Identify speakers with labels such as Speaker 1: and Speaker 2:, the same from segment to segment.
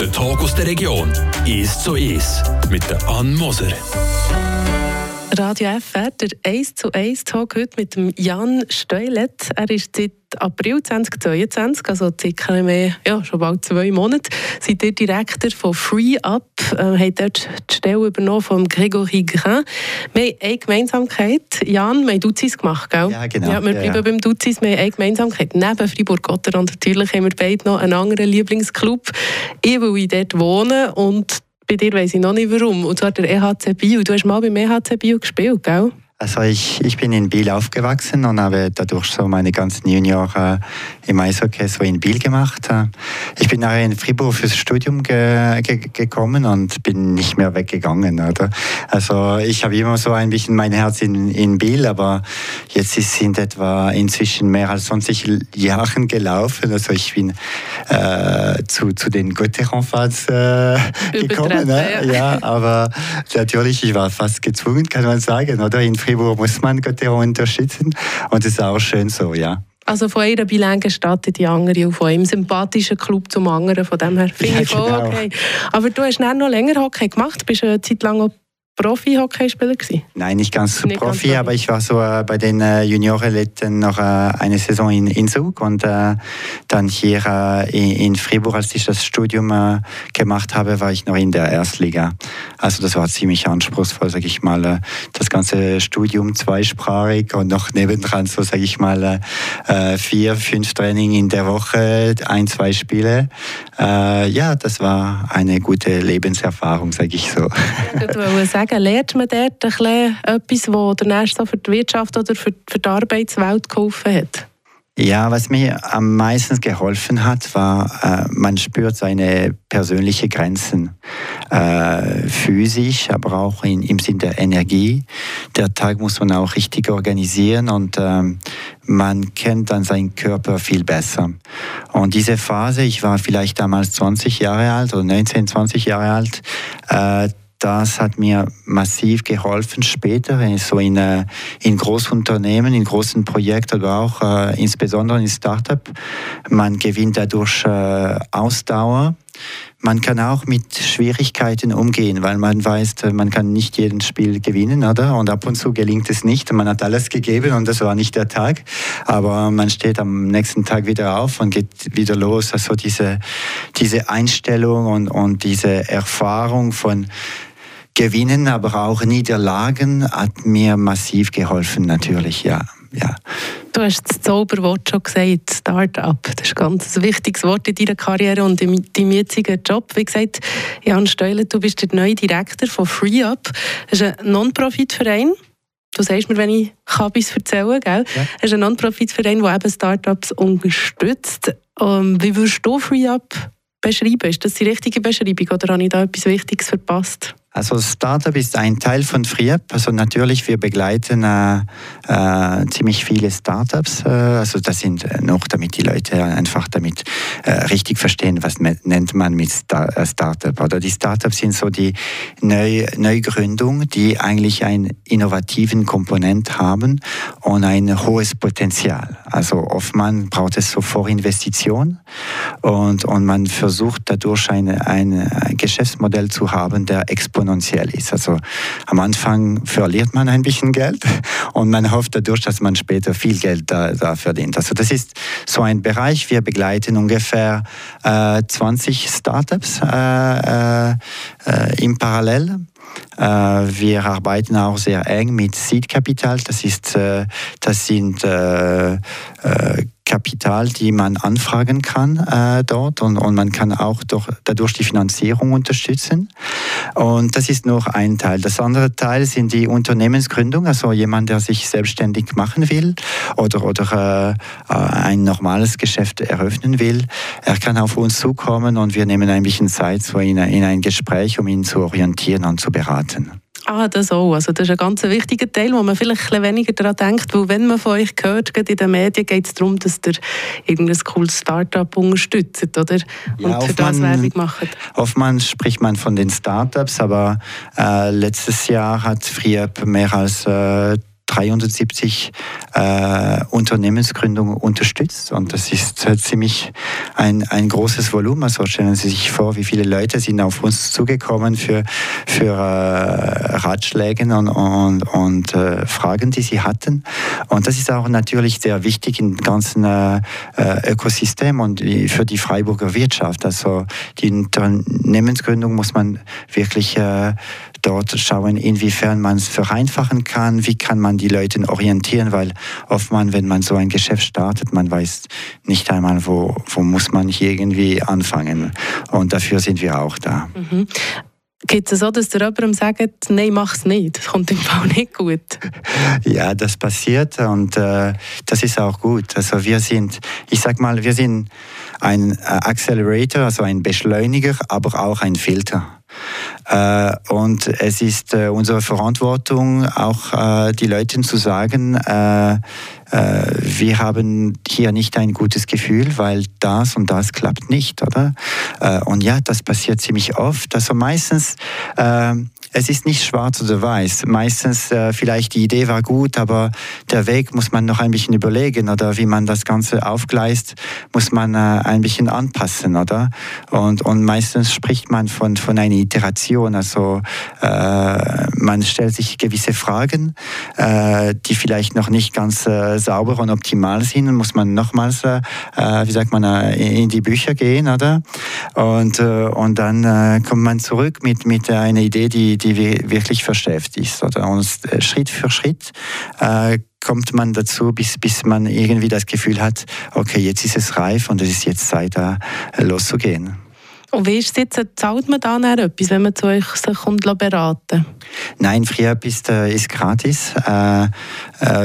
Speaker 1: Der Tag aus der Region ist so ist mit der Ann Moser.
Speaker 2: Radio FR, der 1 zu 1 Talk heute mit dem Jan Steulet. Er ist seit April 2022, also circa mehr, ja, schon bald zwei Monate, seid ihr Direktor von Free Up, äh, habt dort die Stelle übernommen von Grégory Grain. Wir haben eine Gemeinsamkeit. Jan, wir haben Duzis gemacht, gell?
Speaker 3: Ja, genau.
Speaker 2: Ja, wir bleiben
Speaker 3: ja.
Speaker 2: beim Duzis, wir haben eine Gemeinsamkeit. Neben Fribourg-Gotteron natürlich haben wir beide noch einen anderen Lieblingsclub. Ich, weil ich dort wohne und bei dir weiss ich noch nicht warum. Und zwar der EHC Bio. Du hast mal beim EHC Bio gespielt, gell?
Speaker 3: Also ich, ich bin in Biel aufgewachsen und habe dadurch so meine ganzen Junior äh, im Eishockey so in Biel gemacht. Äh, ich bin nachher in Fribourg fürs Studium ge ge gekommen und bin nicht mehr weggegangen. Oder? Also ich habe immer so ein bisschen mein Herz in, in Biel, aber jetzt ist, sind etwa inzwischen mehr als 20 Jahre gelaufen. Also ich bin äh, zu, zu den Gotteron-Fans äh, gekommen. Ne?
Speaker 2: ja.
Speaker 3: ja, aber natürlich, ich war fast gezwungen, kann man sagen, oder? In Fribourg muss man Gotteron unterstützen und das ist auch schön so, ja.
Speaker 2: Also von einer bilingualen Stadt in die andere und von einem sympathischen Club zum anderen. Von dem her finde
Speaker 3: Ja,
Speaker 2: ich voll
Speaker 3: genau.
Speaker 2: okay. Aber du hast dann noch länger Hockey gemacht. Du bist eine Zeit lang auch Profi-Hockeyspieler.
Speaker 3: Nein, nicht ganz so
Speaker 2: Nicht ganz
Speaker 3: Profi,
Speaker 2: Profi.
Speaker 3: aber ich war so äh, bei den äh, Juniorenletten noch äh, eine Saison in, Zug und äh, dann hier äh, in, in Fribourg, als ich das Studium äh, gemacht habe, war ich noch in der Erstliga. Also das war ziemlich anspruchsvoll, sage ich mal. Äh, das ganze Studium zweisprachig und noch nebendran so, sage ich mal, vier, fünf Training in der Woche, ein, zwei Spiele. Ja, das war eine gute Lebenserfahrung, sage ich so.
Speaker 2: Wollte sagen, lernt man dort etwas, was der so für die Wirtschaft oder für, für die Arbeitswelt geholfen hat?
Speaker 3: Ja, was mir am meisten geholfen hat, war, äh, man spürt seine persönlichen Grenzen. Äh, physisch, aber auch in, im Sinne der Energie. Der Tag muss man auch richtig organisieren und ähm, man kennt dann seinen Körper viel besser. Und diese Phase, ich war vielleicht damals 20 Jahre alt oder 19, 20 Jahre alt, äh, das hat mir massiv geholfen später, so in, äh, in Großunternehmen, in großen Projekten, aber auch äh, insbesondere in Startup. Man gewinnt dadurch äh, Ausdauer. Man kann auch mit Schwierigkeiten umgehen, weil man weiß, äh, man kann nicht jedes Spiel gewinnen, oder? Und ab und zu gelingt es nicht. Man hat alles gegeben und das war nicht der Tag. Aber man steht am nächsten Tag wieder auf und geht wieder los. Also diese, diese Einstellung und, und diese Erfahrung von Gewinnen, aber auch Niederlagen hat mir massiv geholfen, natürlich, ja. Ja.
Speaker 2: Du hast das Zauberwort schon gesagt, Start-up. Das ist ein ganz wichtiges Wort in deiner Karriere und in deinem jetzigen Job. Wie gesagt, Jan Steulen, du bist der neue Direktor von FreeUp. Das ist ein Non-Profit-Verein. Du sagst mir, wenn ich etwas erzählen gell?
Speaker 3: Ja.
Speaker 2: Das ist ein Non-Profit-Verein, der eben Startups unterstützt. Ähm, wie würdest du FreeUp beschreiben? Ist das die richtige Beschreibung oder habe ich da etwas Wichtiges verpasst?
Speaker 3: Also Startup ist ein Teil von FreeUp. Also natürlich, wir begleiten äh, äh, ziemlich viele Startups. Äh, also das sind äh, noch, damit die Leute einfach damit äh, richtig verstehen, was nennt man mit Star äh, Startup. Oder die Startups sind so die Neu Neugründung, die eigentlich einen innovativen Komponent haben und ein hohes Potenzial. Also oftmals braucht es so Vorinvestition und, und man versucht dadurch ein, ein Geschäftsmodell zu haben, der exponentiell ist. Also am Anfang verliert man ein bisschen Geld und man hofft dadurch, dass man später viel Geld da, da verdient. Also das ist so ein Bereich. Wir begleiten ungefähr äh, 20 Startups äh, äh, äh, im Parallel. Äh, wir arbeiten auch sehr eng mit Seed Capital. Das, ist, äh, das sind Kapital, die man anfragen kann äh, dort und, und man kann auch durch, dadurch die Finanzierung unterstützen. Und das ist nur ein Teil. Das andere Teil sind die Unternehmensgründung, also jemand, der sich selbstständig machen will oder, oder äh, ein normales Geschäft eröffnen will. Er kann auf uns zukommen und wir nehmen ein bisschen Zeit so in, in ein Gespräch, um ihn zu orientieren und zu beraten.
Speaker 2: Ah, das auch. Also das ist ein ganz wichtiger Teil, wo man vielleicht ein weniger daran denkt, weil wenn man von euch hört, gerade in den Medien geht es darum, dass ihr irgendein cooles Start-up unterstützt, oder? Und
Speaker 3: Ja,
Speaker 2: für das Werbung macht.
Speaker 3: Oftmals spricht man von den Startups, aber äh, letztes Jahr hat FreeUp mehr als äh, 370 äh, Unternehmensgründungen unterstützt und das ist äh, ziemlich ein, ein großes Volumen. Also stellen Sie sich vor, wie viele Leute sind auf uns zugekommen für, für äh, Ratschläge und, und, und äh, Fragen, die sie hatten. Und das ist auch natürlich sehr wichtig im ganzen äh, äh Ökosystem und für die Freiburger Wirtschaft. Also die Unternehmensgründung muss man wirklich äh, dort schauen, inwiefern man es vereinfachen kann, wie kann man die Leute orientieren, weil oftmals, wenn man so ein Geschäft startet, man weiß nicht einmal, wo, wo muss man hier irgendwie anfangen. Und dafür sind wir auch da. Mhm.
Speaker 2: Gibt es so, dass ihr jemandem sagt, nein, mach es nicht, das kommt im Fall nicht gut?
Speaker 3: Ja, das passiert und äh, das ist auch gut. Also wir sind, ich sag mal, wir sind ein äh, Accelerator, also ein Beschleuniger, aber auch ein Filter. Äh, und es ist äh, unsere Verantwortung, auch äh, die Leuten zu sagen, wir haben hier nicht ein gutes Gefühl, weil das und das klappt nicht, oder? Und ja, das passiert ziemlich oft. Also meistens es ist nicht schwarz oder weiß. Meistens äh, vielleicht die Idee war gut, aber der Weg muss man noch ein bisschen überlegen oder wie man das Ganze aufgleist, muss man äh, ein bisschen anpassen, oder? Und, und meistens spricht man von, von einer Iteration. Also äh, man stellt sich gewisse Fragen, äh, die vielleicht noch nicht ganz äh, sauber und optimal sind, muss man nochmals, äh, wie sagt man, in die Bücher gehen, oder? Und, und dann kommt man zurück mit, mit einer Idee, die, die wirklich verstärkt ist. Oder? Und äh, Schritt für Schritt äh, kommt man dazu, bis, bis man irgendwie das Gefühl hat, okay, jetzt ist es reif und es ist jetzt Zeit, da äh, loszugehen.
Speaker 2: Und wie ist es jetzt? Zahlt man dann etwas, wenn man zu euch sich beraten
Speaker 3: Nein, FreeUp ist, äh, ist gratis. Äh, äh,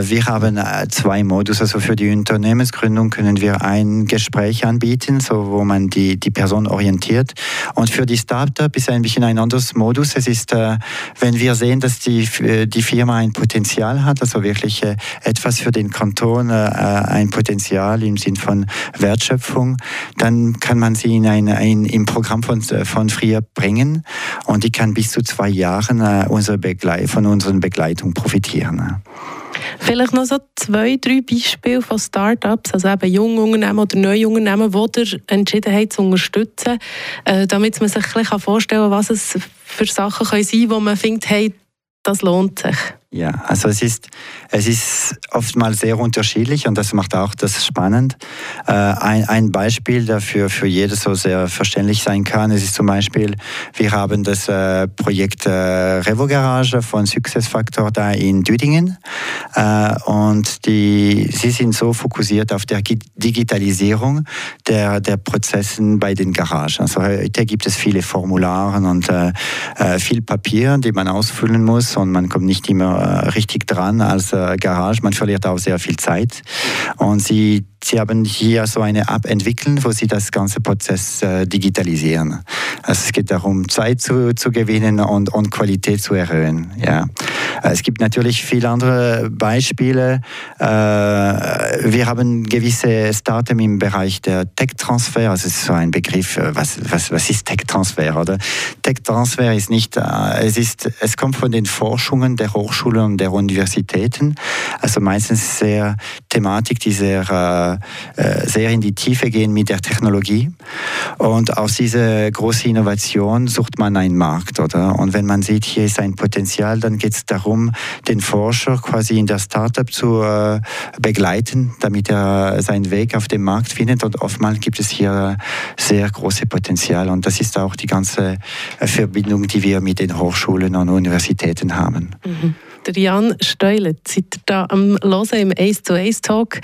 Speaker 3: wir haben zwei Modus. Also für die Unternehmensgründung können wir ein Gespräch anbieten, so wo man die, die Person orientiert. Und für die Startup ist ein bisschen ein anderes Modus. Es ist, wenn wir sehen, dass die, die Firma ein Potenzial hat, also wirklich etwas für den Kanton, ein Potenzial im Sinn von Wertschöpfung, dann kann man sie in ein, ein, im Programm von, von FreeUp bringen und die kann bis zu zwei Jahren unsere Begleit von unserer Begleitung profitieren.
Speaker 2: Vielleicht noch so zwei, drei Beispiele von Startups, also eben junge Unternehmen oder neue Unternehmen, die ihr entschieden habt zu unterstützen, äh, damit man sich ein bisschen vorstellen kann, was es für Sachen sein können, wo man findet, hey, das lohnt sich.
Speaker 3: Ja, also es ist, es ist oftmals sehr unterschiedlich und das macht auch das spannend. Äh, ein, ein Beispiel dafür für jedes so sehr verständlich sein kann, es ist zum Beispiel, wir haben das äh, Projekt äh, Revo Garage von Success Factor da in Düdingen äh, und die, sie sind so fokussiert auf der Digitalisierung der, der Prozessen bei den Garagen. Also heute gibt es viele Formulare und äh, äh, viel Papier, die man ausfüllen muss und man kommt nicht immer richtig dran als äh, Garage. Man verliert auch sehr viel Zeit. Und sie Sie haben hier so eine App entwickelt, wo Sie das ganze Prozess äh, digitalisieren. Also es geht darum, Zeit zu, zu gewinnen und, und Qualität zu erhöhen. Ja. Äh, es gibt natürlich viele andere Beispiele. Äh, wir haben gewisse Startups im Bereich der Tech-Transfer. Also es ist so ein Begriff, äh, was, was, was ist Tech-Transfer? Tech-Transfer ist nicht, äh, es ist, es kommt von den Forschungen der Und der Universitäten. Also meistens sehr Thematik, die sehr äh, äh, sehr in die Tiefe gehen mit der Technologie. Und aus dieser großen Innovation sucht man einen Markt, oder? Und wenn man sieht, hier ist ein Potenzial, dann geht es darum, den Forscher quasi in der Startup zu äh, begleiten, damit er seinen Weg auf dem Markt findet. Und oftmals gibt es hier sehr große Potenzial. Und das ist auch die ganze Verbindung, die wir mit den Hochschulen und Universitäten haben.
Speaker 2: Mhm der Jan Steulet. Seid ihr da am Hören im Ace to Ace Talk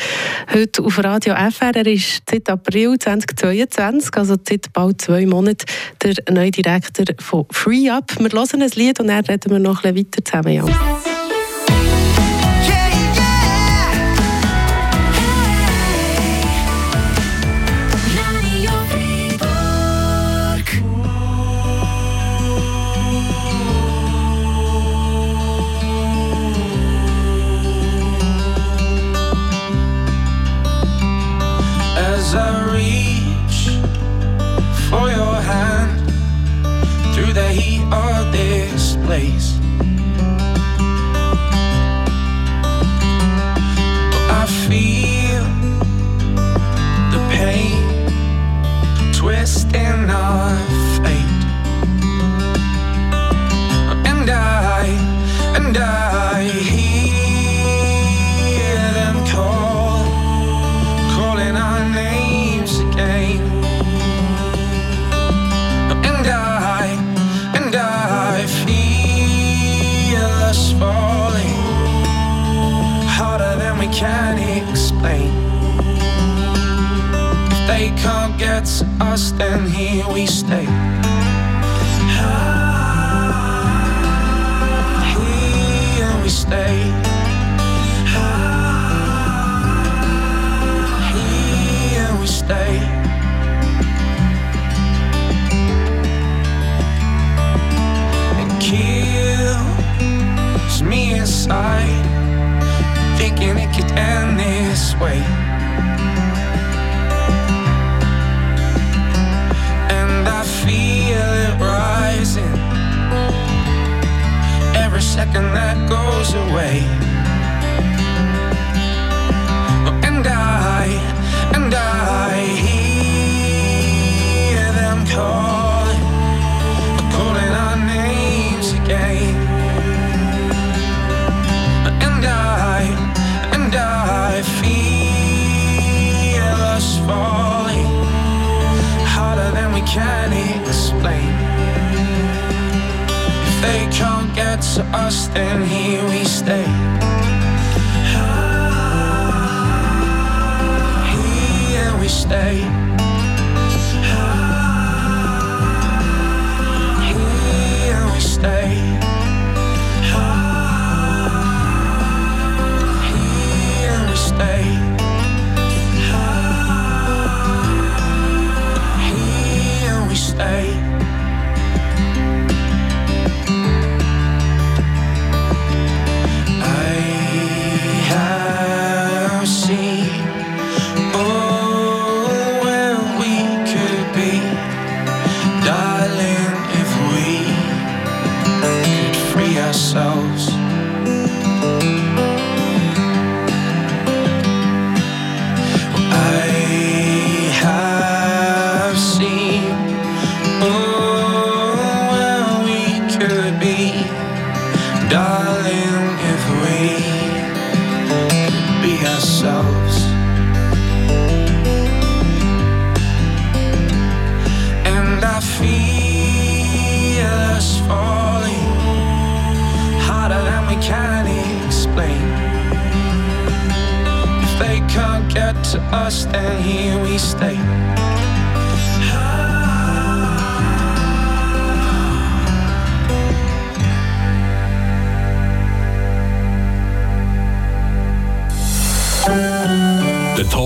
Speaker 2: heute auf Radio FR. Er ist seit April 2022, also seit bald zwei Monaten, der neue Direktor von FreeUp. Wir hören ein Lied und dann reden wir noch ein bisschen weiter zusammen, Jan.
Speaker 4: É place and we can't explain. If they can't get to us, then here we stay. Ah, here we stay. Ah, here we stay. kills me inside thinking it could end this way. And I feel it rising every second that goes away. To us, then here we stay. Here we stay.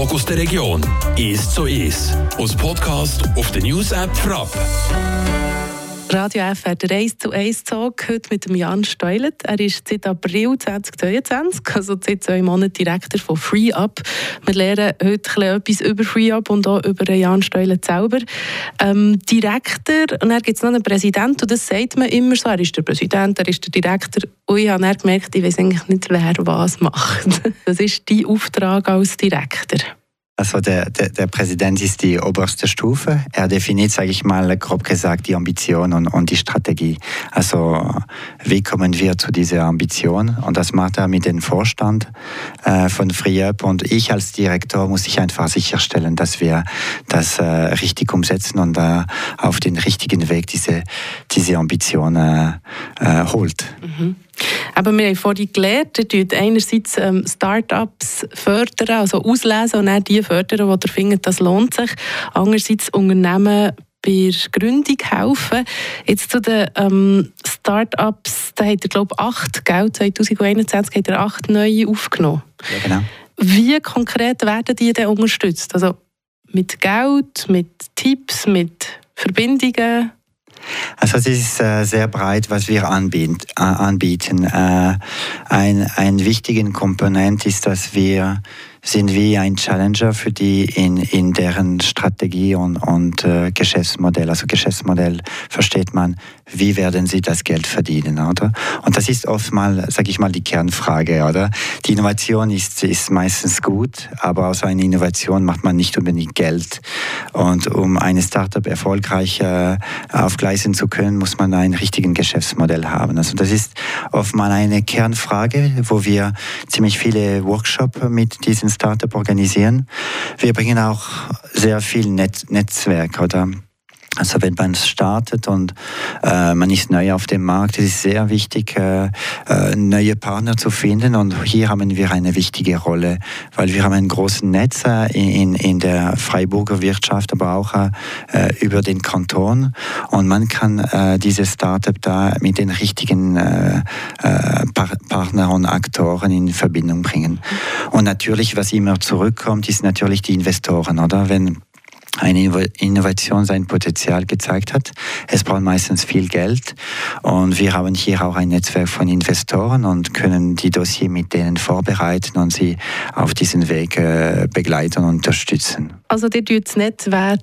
Speaker 1: Tag aus der Region ist so ist. Aus Podcast auf der News App Frapp.
Speaker 2: Radio FR, der 1 zu 1 Talk, heute mit Jan Steulet. Er ist seit April 2022, also seit zwei Monaten Direktor von FreeUp. Wir lernen heute etwas über FreeUp und auch über Jan Steulet selber. Ähm, Direktor, und dann gibt es noch einen Präsidenten, und das sagt man immer so, er ist der Präsident, er ist der Direktor. Und ich habe dann gemerkt, ich weiß eigentlich nicht, wer was macht. Das ist dein Auftrag als Direktor.
Speaker 3: Also der, der, der Präsident ist die oberste Stufe. Er definiert, sage ich mal, grob gesagt, die Ambition und, und die Strategie. Also wie kommen wir zu dieser Ambition? Und das macht er mit dem Vorstand äh, von FreeUp. Und ich als Direktor muss ich einfach sicherstellen, dass wir das äh, richtig umsetzen und äh, auf den richtigen Weg diese, diese Ambition äh, äh, holt.
Speaker 2: Mhm. Aber wir haben vorhin gelernt, ihr tut einerseits ähm, Start-ups fördern, also auslesen und dann die fördern, die ihr findet, das lohnt sich. Andererseits Unternehmen bei der Gründung helfen. Jetzt zu den ähm, Start-ups, da habt ihr, glaube ich, acht, gell? 2021 habt ihr acht neue aufgenommen.
Speaker 3: Ja, genau.
Speaker 2: Wie konkret werden die denn unterstützt? Also mit Geld, mit Tipps, mit Verbindungen?
Speaker 3: Also es ist äh, sehr breit, was wir anbieten. Äh, anbieten. Äh, ein, ein wichtiger Komponent ist, dass wir sind wie ein Challenger für die in, in deren Strategie und, und äh, Geschäftsmodell. Also Geschäftsmodell versteht man, wie werden sie das Geld verdienen, oder? Und das ist oft mal, sage ich mal, die Kernfrage, oder? Die Innovation ist, ist meistens gut, aber aus einer Innovation macht man nicht unbedingt Geld. Und um eine Startup erfolgreich äh, aufgleisen zu können, muss man ein richtiges Geschäftsmodell haben. Also das ist oft mal eine Kernfrage, wo wir ziemlich viele Workshops mit diesen Startup organisieren. Wir bringen auch sehr viel Net Netzwerk oder Also wenn man startet und äh, man ist neu auf dem Markt, es ist sehr wichtig, äh, äh, neue Partner zu finden. Und hier haben wir eine wichtige Rolle, weil wir haben ein großes Netz äh, in, in der Freiburger Wirtschaft, aber auch äh, über den Kanton. Und man kann äh, diese Startup da mit den richtigen äh, äh, Par Partnern und Aktoren in Verbindung bringen. Und natürlich, was immer zurückkommt, ist natürlich die Investoren, oder? Wenn eine Innovation sein Potenzial gezeigt hat. Es braucht meistens viel Geld und wir haben hier auch ein Netzwerk von Investoren und können die Dossier mit denen vorbereiten und sie auf diesen Weg äh, begleiten und unterstützen.
Speaker 2: Also ihr das Netzwerk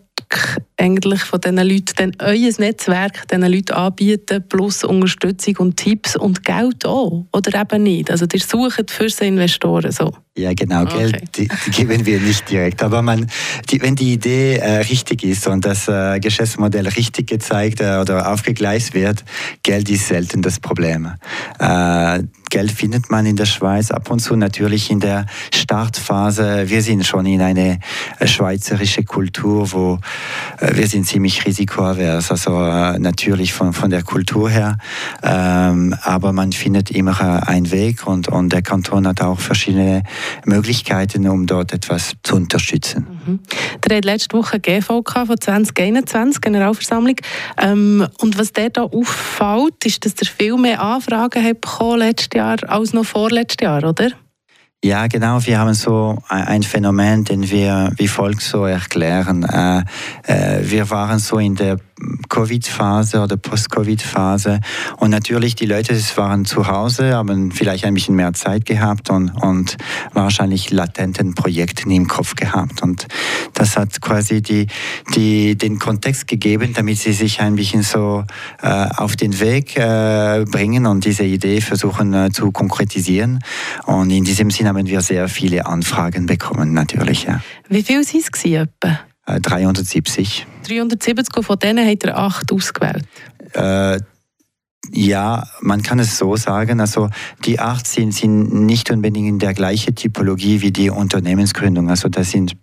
Speaker 2: eigentlich von diesen Leuten, dann euer Netzwerk diesen Leuten anbieten, plus Unterstützung und Tipps und Geld auch, oder eben nicht? Also ihr sucht für die Investoren so?
Speaker 3: Ja, genau. Okay. Geld die, die geben wir nicht direkt. Aber man, die, wenn die Idee äh, richtig ist und das äh, Geschäftsmodell richtig gezeigt äh, oder aufgegleist wird, Geld ist selten das Problem. Geld findet man in der Schweiz ab und zu natürlich in der Startphase. Wir sind schon in eine äh, schweizerische Kultur, wo äh, wir sind ziemlich risikoavers, also äh, natürlich von, von der Kultur her. Ähm, aber man findet immer einen Weg und, und der Kanton hat auch verschiedene Möglichkeiten, um dort etwas zu unterstützen.
Speaker 2: Mhm. Der hat letzte Woche GVK von 2021, Generalversammlung. Ähm, und was der da auffällt, ist, dass er viel mehr Anfragen hat bekommen letztes Jahr als noch vorletztes Jahr, oder?
Speaker 3: Ja, genau. Wir haben so ein Phänomen, den wir wie folgt so erklären. Äh, äh, wir waren so in der Covid-Phase oder Post-Covid-Phase. Und natürlich, die Leute waren zu Hause, haben vielleicht ein bisschen mehr Zeit gehabt und, und wahrscheinlich latenten Projekten im Kopf gehabt. Und das hat quasi die, die, den Kontext gegeben, damit sie sich ein bisschen so äh, auf den Weg bringen und diese Idee versuchen zu konkretisieren. Und in diesem Sinne haben wir sehr viele Anfragen bekommen, natürlich. Ja.
Speaker 2: Wie viel sind es etwa?
Speaker 3: 370.
Speaker 2: Äh, 370, von denen hat er acht ausgewählt?
Speaker 3: Äh, ja, man kann es so sagen. Also die acht sind, sind nicht unbedingt in der gleichen Typologie wie die Unternehmensgründung. Also das sind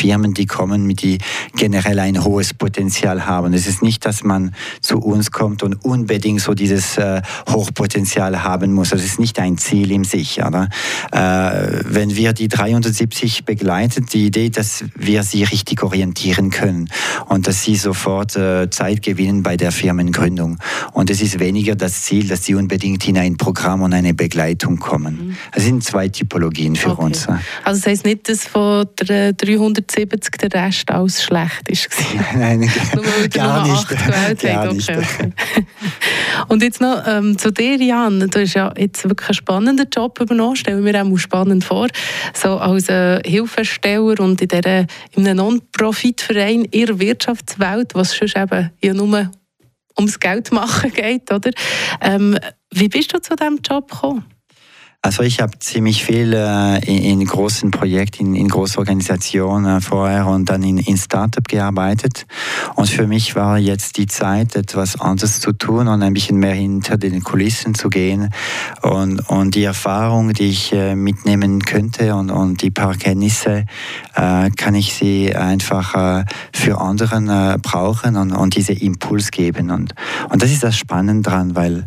Speaker 3: Firmen, die kommen, mit die generell ein hohes Potenzial haben. Es ist nicht, dass man zu uns kommt und unbedingt so dieses äh, Hochpotenzial haben muss. Das ist nicht ein Ziel in sich. Oder? Äh, wenn wir die 370 begleiten, die Idee, dass wir sie richtig orientieren können und dass sie sofort äh, Zeit gewinnen bei der Firmengründung. Und es ist weniger das Ziel, dass sie unbedingt in ein Programm und eine Begleitung kommen. Mhm. Das sind zwei Typologien für okay. uns.
Speaker 2: Also das heißt nicht, dass von der 370 der Rest alles schlecht ist.
Speaker 3: Nein, nur weil gar nicht.
Speaker 2: Gar nicht. Okay. Und jetzt noch ähm, zu dir, Jan. Du hast ja jetzt wirklich einen spannenden Job übernommen, stellen wir auch spannend vor. So als äh, Hilfesteller und in, dieser, in einem Non-Profit-Verein in der Wirtschaftswelt, was sonst eben ja nur ums Geld machen geht, oder? Ähm, wie bist du zu diesem Job gekommen?
Speaker 3: Also ich habe ziemlich viel äh, in, in, großen Projekten, in, in großen Organisationen äh, vorher und dann in, in Startup gearbeitet. Und für mich war jetzt die Zeit, etwas anderes zu tun und ein bisschen mehr hinter den Kulissen zu gehen. Und, und die Erfahrung, die ich äh, mitnehmen könnte und, und die paar Kenntnisse, kann ich sie einfach für anderen brauchen und, und diese Impuls geben. Und, und das ist das Spannende dran, weil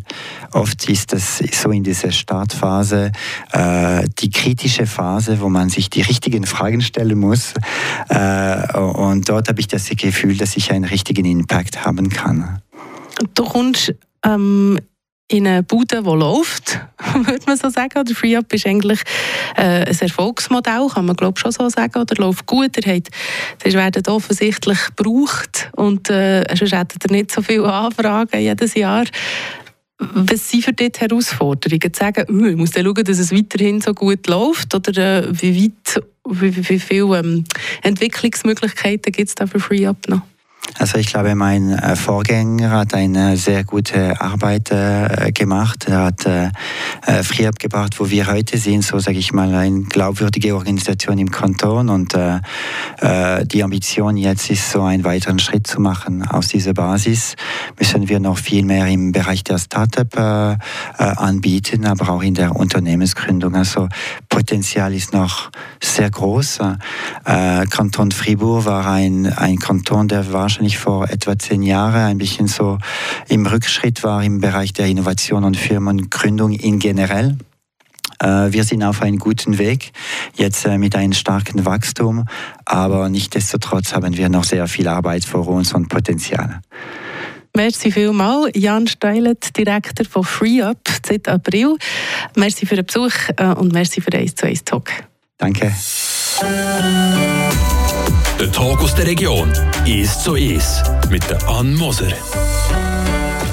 Speaker 3: oft ist das so in dieser Startphase, äh, die kritische Phase, wo man sich die richtigen Fragen stellen muss. Äh, und dort habe ich das Gefühl, dass ich einen richtigen Impact haben kann.
Speaker 2: Du kommst ähm, in eine Bude, die läuft, würde man so sagen. Oder FreeUp ist eigentlich äh, ein Erfolgsmodell, kann man glaube schon so sagen. Oder läuft gut. Ihr habt, das werden offensichtlich gebraucht und äh, sonst hättet ihr nicht so viele Anfragen jedes Jahr. Was sind für dich Herausforderungen? Zu sagen, oh, ich muss schauen, dass es weiterhin so gut läuft? Oder äh, wie weit, wie, wie viele ähm, Entwicklungsmöglichkeiten gibt es da für FreeUp noch?
Speaker 3: Also ich glaube, mein äh, Vorgänger hat eine sehr gute Arbeit äh, gemacht. Er hat äh, äh früh abgebracht, wo wir heute sind, so sage ich mal, eine glaubwürdige Organisation im Kanton. Und äh, äh, die Ambition jetzt ist, so einen weiteren Schritt zu machen. Aus dieser Basis müssen wir noch viel mehr im Bereich der Startup anbieten, aber auch in der Unternehmensgründung. Also Potenzial ist noch sehr groß. Äh, Kanton Fribourg war ein, ein Kanton, der wahrscheinlich vor etwa zehn Jahren ein bisschen so im Rückschritt war im Bereich der Innovation und Firmengründung in generell. Äh, wir sind auf einem guten Weg, jetzt äh, mit einem starken Wachstum, aber nichtsdestotrotz haben wir noch sehr viel Arbeit vor uns und Potenzial.
Speaker 2: Merci vielmals, Jan Steilet, Direktor von FreeUp seit April. Merci für den Besuch äh, und merci für den 1 zu 1 Talk.
Speaker 3: Danke.
Speaker 1: Der Talk aus der Region ist so ist mit der Ann Moser.